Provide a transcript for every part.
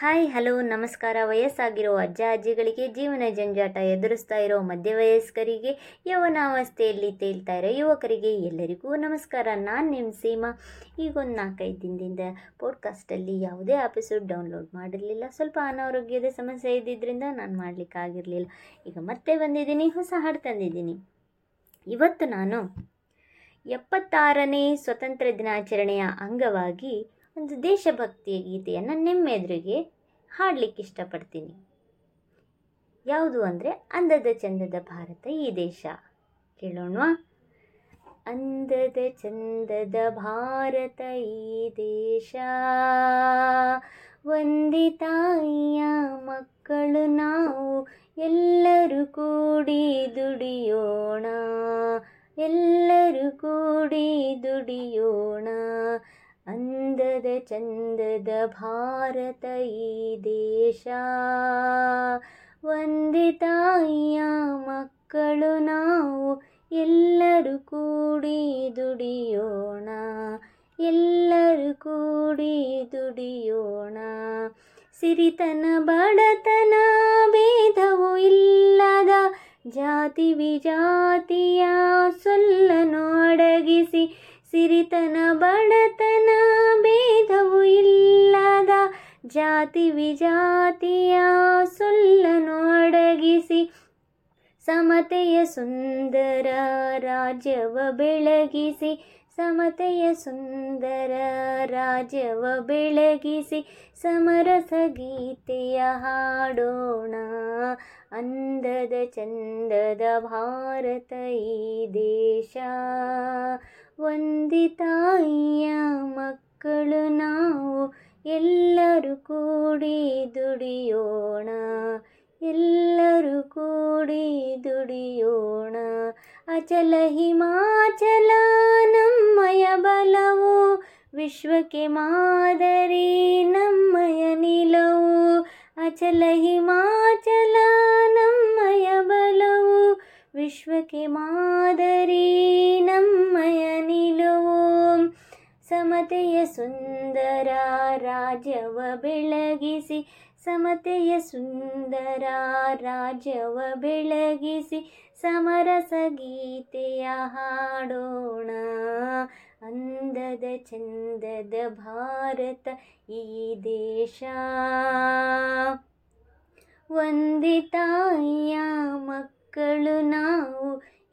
Hi, hello, ನಮಸ್ಕಾರ. ವಯಸ್ಸಾಗಿರೋ ಅಜ್ಜ ಅಜ್ಜಿಗಳಿಗೆ ಜೀವನ ಜಂಜಾಟ ಎದುರಿಸ್ತಾ ಇರೋ ಮಧ್ಯವಯಸ್ಕರಿಗೆ ಯವನಾವಸ್ಥೆಯಲ್ಲಿ ತೇಲ್ತಾ ಇರೋ ಯುವಕರಿಗೆ ಎಲ್ಲರಿಗೂ ನಮಸ್ಕಾರ. ನಾನು ನಿಮ್ಮ ಸೀಮಾ. ಈಗ ಒಂದು ನಾಲ್ಕೈದು ದಿನದಿಂದ ಪಾಡ್ಕಾಸ್ಟಲ್ಲಿ ಯಾವುದೇ ಎಪಿಸೋಡ್ ಡೌನ್ಲೋಡ್ ಮಾಡಿರಲಿಲ್ಲ. ಸ್ವಲ್ಪ ಅನಾರೋಗ್ಯದ ಸಮಸ್ಯೆ ಇದ್ದಿದ್ದರಿಂದ ನಾನು ಮಾಡಲಿಕ್ಕಾಗಿರಲಿಲ್ಲ ಈಗ ಮತ್ತೆ ಬಂದಿದ್ದೀನಿ, ಹೊಸ ಹಾಡು ತಂದಿದ್ದೀನಿ. ಇವತ್ತು ನಾನು ಎಪ್ಪತ್ತಾರನೇ ಸ್ವತಂತ್ರ ದಿನಾಚರಣೆಯ ಅಂಗವಾಗಿ ಒಂದು ದೇಶಭಕ್ತಿಯ ಗೀತೆಯನ್ನು ನಿಮ್ಮೆದುರಿಗೆ ಹಾಡಲಿಕ್ಕೆ ಇಷ್ಟಪಡ್ತೀನಿ. ಯಾವುದು ಅಂದರೆ ಅಂದದ ಚಂದದ ಭಾರತ ಈ ದೇಶ. ಕೇಳೋಣ ಅಂದದ ಚಂದದ ಭಾರತ ಈ ದೇಶ. ಒಂದಿ ತಾಯಿಯ ಮಕ್ಕಳು ನಾವು ಎಲ್ಲರೂ ಕೂಡಿ ದುಡಿಯೋಣ. ಎಲ್ಲರೂ ಕೂಡಿ ದುಡಿಯೋಣ. ಅಂದದ ಚಂದದ ಭಾರತ ಈ ದೇಶ. ಒಂದೇ ತಾಯಿಯ ಮಕ್ಕಳು ನಾವು, ಎಲ್ಲರೂ ಕೂಡಿ ದುಡಿಯೋಣ, ಎಲ್ಲರೂ ಕೂಡಿ ದುಡಿಯೋಣ. ಸಿರಿತನ, ಬಡತನ, ಭೇದವು ಇಲ್ಲದ ಜಾತಿ ವಿಜಾತಿಯ ಸೊಲ್ಲನ್ನು ಅಡಗಿಸಿ ಸಿರಿತನ ಬಡತನ ಭೇದವು ಇಲ್ಲದ ಜಾತಿ ವಿಜಾತಿಯ ಸೊಲ್ಲನ್ನು ಅಡಗಿಸಿ ಸಮತೆಯ ಸುಂದರ ರಾಜ್ಯವ ಬೆಳಗಿಸಿ ಸಮತೆಯ ಸುಂದರ ರಾಜ್ಯವ ಬೆಳಗಿಸಿ ಸಮರಸ ಗೀತೆಯ ಹಾಡೋಣ. ಅಂದದ ಚಂದದ ಭಾರತ ಈ ದೇಶ. ಒಂದೇ ತಾಯಿಯ ಮಕ್ಕಳು ನಾವು ಎಲ್ಲರೂ ಕೂಡಿ ದುಡಿಯೋಣ ಎಲ್ಲರೂ ಕೂಡಿ ದುಡಿಯೋಣ ಅಚಲ ಹಿಮಾಚಲ ನಮ್ಮಯ ಬಲವು ವಿಶ್ವಕ್ಕೆ ಮಾದರಿ ನಮ್ಮಯ ನಿಲವು ಅಚಲ ಹಿಮಾಚಲ ನಮ್ಮಯ ಬಲವು ವಿಶ್ವಕ್ಕೆ ಮಾದರಿ ನಮ್ಮಯ ನಿಲುವು ಸಮತೆಯ ಸುಂದರ ರಾಜ್ಯವ ಬೆಳಗಿಸಿ ಸಮತೆಯ ಸುಂದರ ರಾಜ್ಯವ ಬೆಳಗಿಸಿ ಸಮರಸ ಗೀತೆಯ ಹಾಡೋಣ ಅಂದದ ಚಂದದ ಭಾರತ ಈ ದೇಶ ಒಂದೇ ತಾಯಿಯ ಮಕ್ಕಳು ನಾವು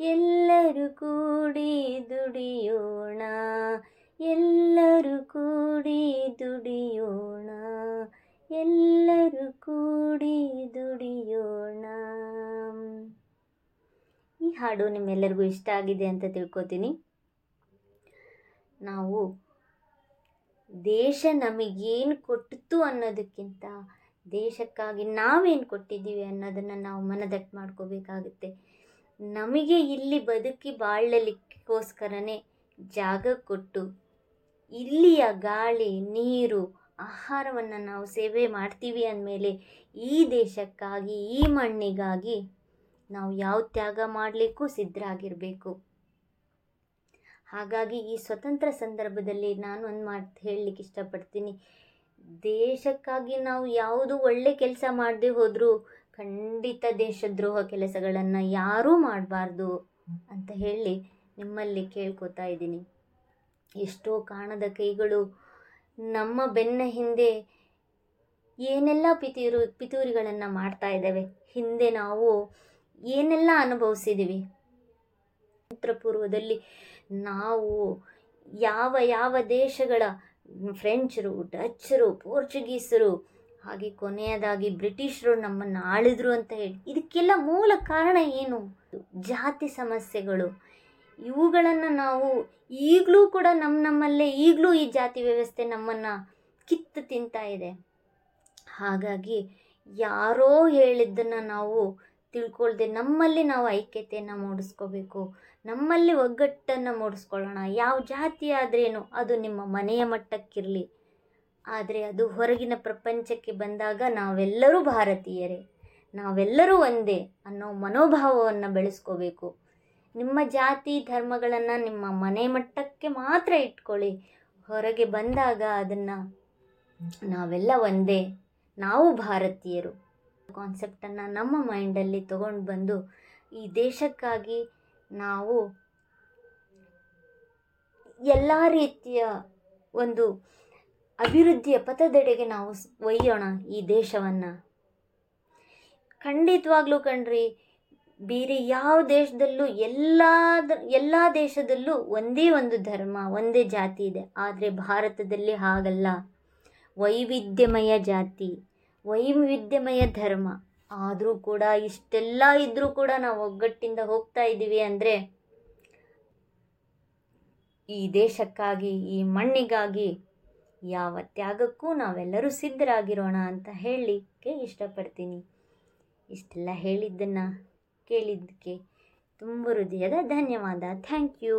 ಎಲ್ಲರೂ ಕೂಡಿ ದುಡಿಯೋಣ ಎಲ್ಲರೂ ಕೂಡಿ ದುಡಿಯೋಣ, ಎಲ್ಲರೂ ಕೂಡಿ ದುಡಿಯೋಣ. ಈ ಹಾಡು ನಿಮ್ಮೆಲ್ಲರಿಗೂ ಇಷ್ಟ ಆಗಿದೆ ಅಂತ ತಿಳ್ಕೊತೀನಿ. ನಾವು ದೇಶ ನಮಗೇನು ಕೊಟ್ಟಿತು ಅನ್ನೋದಕ್ಕಿಂತ ದೇಶಕ್ಕಾಗಿ ನಾವೇನು ಕೊಟ್ಟಿದ್ದೀವಿ ಅನ್ನೋದನ್ನು ನಾವು ಮನದಟ್ಟು ಮಾಡ್ಕೋಬೇಕಾಗುತ್ತೆ. ನಮಗೆ ಇಲ್ಲಿ ಬದುಕಿ ಬಾಳಲಿಕ್ಕೋಸ್ಕರನೇ ಜಾಗ ಕೊಟ್ಟು ಇಲ್ಲಿಯ ಗಾಳಿ, ನೀರು, ಆಹಾರವನ್ನು ನಾವು ಸೇವೆ ಮಾಡ್ತೀವಿ ಅಂದಮೇಲೆ ಈ ದೇಶಕ್ಕಾಗಿ, ಈ ಮಣ್ಣಿಗಾಗಿ ನಾವು ಯಾವ ತ್ಯಾಗ ಮಾಡಲಿಕ್ಕೂ ಸಿದ್ಧರಾಗಿರಬೇಕು. ಹಾಗಾಗಿ ಈ ಸ್ವತಂತ್ರ ಸಂದರ್ಭದಲ್ಲಿ ನಾನು ಒಂದು ಮಾತು ಹೇಳಲಿಕ್ಕೆ ಇಷ್ಟಪಡ್ತೀನಿ. ದೇಶಕ್ಕಾಗಿ ನಾವು ಯಾವುದು ಒಳ್ಳೆ ಕೆಲಸ ಮಾಡದೆ ಹೋದರೂ ಖಂಡಿತ ದೇಶದ್ರೋಹ ಕೆಲಸಗಳನ್ನು ಯಾರೂ ಮಾಡಬಾರ್ದು ಅಂತ ಹೇಳಿ ನಿಮ್ಮಲ್ಲಿ ಕೇಳ್ಕೊತಾ ಇದ್ದೀನಿ. ಎಷ್ಟೋ ಕಾಣದ ಕೈಗಳು ನಮ್ಮ ಬೆನ್ನ ಹಿಂದೆ ಏನೆಲ್ಲ ಪಿತೂರು, ಪಿತೂರಿಗಳನ್ನು ಮಾಡ್ತಾ ಇದ್ದಾವೆ. ಹಿಂದೆ ನಾವು ಏನೆಲ್ಲ ಅನುಭವಿಸಿದ್ದೀವಿ ಉತ್ತರ ಪೂರ್ವದಲ್ಲಿ ನಾವು ಯಾವ ಯಾವ ದೇಶಗಳ ಫ್ರೆಂಚರು ಡಚ್ಚರು ಪೋರ್ಚುಗೀಸರು, ಹಾಗೆ ಕೊನೆಯದಾಗಿ ಬ್ರಿಟಿಷರು ನಮ್ಮನ್ನು ಆಳಿದ್ರು ಅಂತ ಹೇಳಿ. ಇದಕ್ಕೆಲ್ಲ ಮೂಲ ಕಾರಣ ಏನು? ಜಾತಿ ಸಮಸ್ಯೆಗಳು. ಇವುಗಳನ್ನು ನಾವು ಈಗಲೂ ಕೂಡ ನಮ್ಮ ನಮ್ಮಲ್ಲೇ, ಈಗಲೂ ಈ ಜಾತಿ ವ್ಯವಸ್ಥೆ ನಮ್ಮನ್ನು ಕಿತ್ತು ತಿಂತಾ ಇದೆ. ಹಾಗಾಗಿ ಯಾರೋ ಹೇಳಿದ್ದನ್ನು ನಾವು ತಿಳ್ಕೊಳ್ದೆ ನಮ್ಮಲ್ಲಿ ನಾವು ಐಕ್ಯತೆಯನ್ನು ಮೂಡಿಸ್ಕೋಬೇಕು, ನಮ್ಮಲ್ಲಿ ಒಗ್ಗಟ್ಟನ್ನು ಮೂಡಿಸ್ಕೊಳ್ಳೋಣ, ಯಾವ ಜಾತಿ ಆದ್ರೇನು ಅದು ನಿಮ್ಮ ಮನೆಯ ಮಟ್ಟಕ್ಕಿರಲಿ. ಆದರೆ ಅದು ಹೊರಗಿನ ಪ್ರಪಂಚಕ್ಕೆ ಬಂದಾಗ ನಾವೆಲ್ಲರೂ ಭಾರತೀಯರೇ, ನಾವೆಲ್ಲರೂ ಒಂದೇ ಅನ್ನೋ ಮನೋಭಾವವನ್ನು ಬೆಳೆಸ್ಕೋಬೇಕು. ನಿಮ್ಮ ಜಾತಿ ಧರ್ಮಗಳನ್ನು ನಿಮ್ಮ ಮನೆ ಮಟ್ಟಕ್ಕೆ ಮಾತ್ರ ಇಟ್ಕೊಳ್ಳಿ. ಹೊರಗೆ ಬಂದಾಗ ಅದನ್ನು ನಾವೆಲ್ಲ ಒಂದೇ, ನಾವು ಭಾರತೀಯರು. ಕಾನ್ಸೆಪ್ಟನ್ನು ನಮ್ಮ ಮೈಂಡಲ್ಲಿ ತಗೊಂಡು ಬಂದು ಈ ದೇಶಕ್ಕಾಗಿ ನಾವು ಎಲ್ಲ ರೀತಿಯ ಒಂದು ಅಭಿವೃದ್ಧಿಯ ಪಥದೆಡೆಗೆ ನಾವು ಒಯ್ಯೋಣ ಈ ದೇಶವನ್ನು. ಖಂಡಿತವಾಗ್ಲೂ ಕಣ್ರಿ ಬೇರೆ ಯಾವ ದೇಶದಲ್ಲೂ ಎಲ್ಲ ಎಲ್ಲ ದೇಶದಲ್ಲೂ ಒಂದೇ ಒಂದು ಧರ್ಮ, ಒಂದೇ ಜಾತಿ ಇದೆ. ಆದರೆ ಭಾರತದಲ್ಲಿ ಹಾಗಲ್ಲ. ವೈವಿಧ್ಯಮಯ ಜಾತಿ, ವೈವಿಧ್ಯಮಯ ಧರ್ಮ. ಆದರೂ ಕೂಡ ಇಷ್ಟೆಲ್ಲ ಇದ್ದರೂ ಕೂಡ ನಾವು ಒಗ್ಗಟ್ಟಿಂದ ಹೋಗ್ತಾ ಇದ್ದೀವಿ ಅಂದರೆ ಈ ದೇಶಕ್ಕಾಗಿ, ಈ ಮಣ್ಣಿಗಾಗಿ ಯಾವ ತ್ಯಾಗಕ್ಕೂ ನಾವೆಲ್ಲರೂ ಸಿದ್ಧರಾಗಿರೋಣ ಅಂತ ಹೇಳಲಿಕ್ಕೆ ಇಷ್ಟಪಡ್ತೀನಿ. ಇಷ್ಟೆಲ್ಲ ಹೇಳಿದ್ದನ್ನು ಕೇಳಿದ್ದಕ್ಕೆ ತುಂಬ ಹೃದಯದ ಧನ್ಯವಾದ. Thank you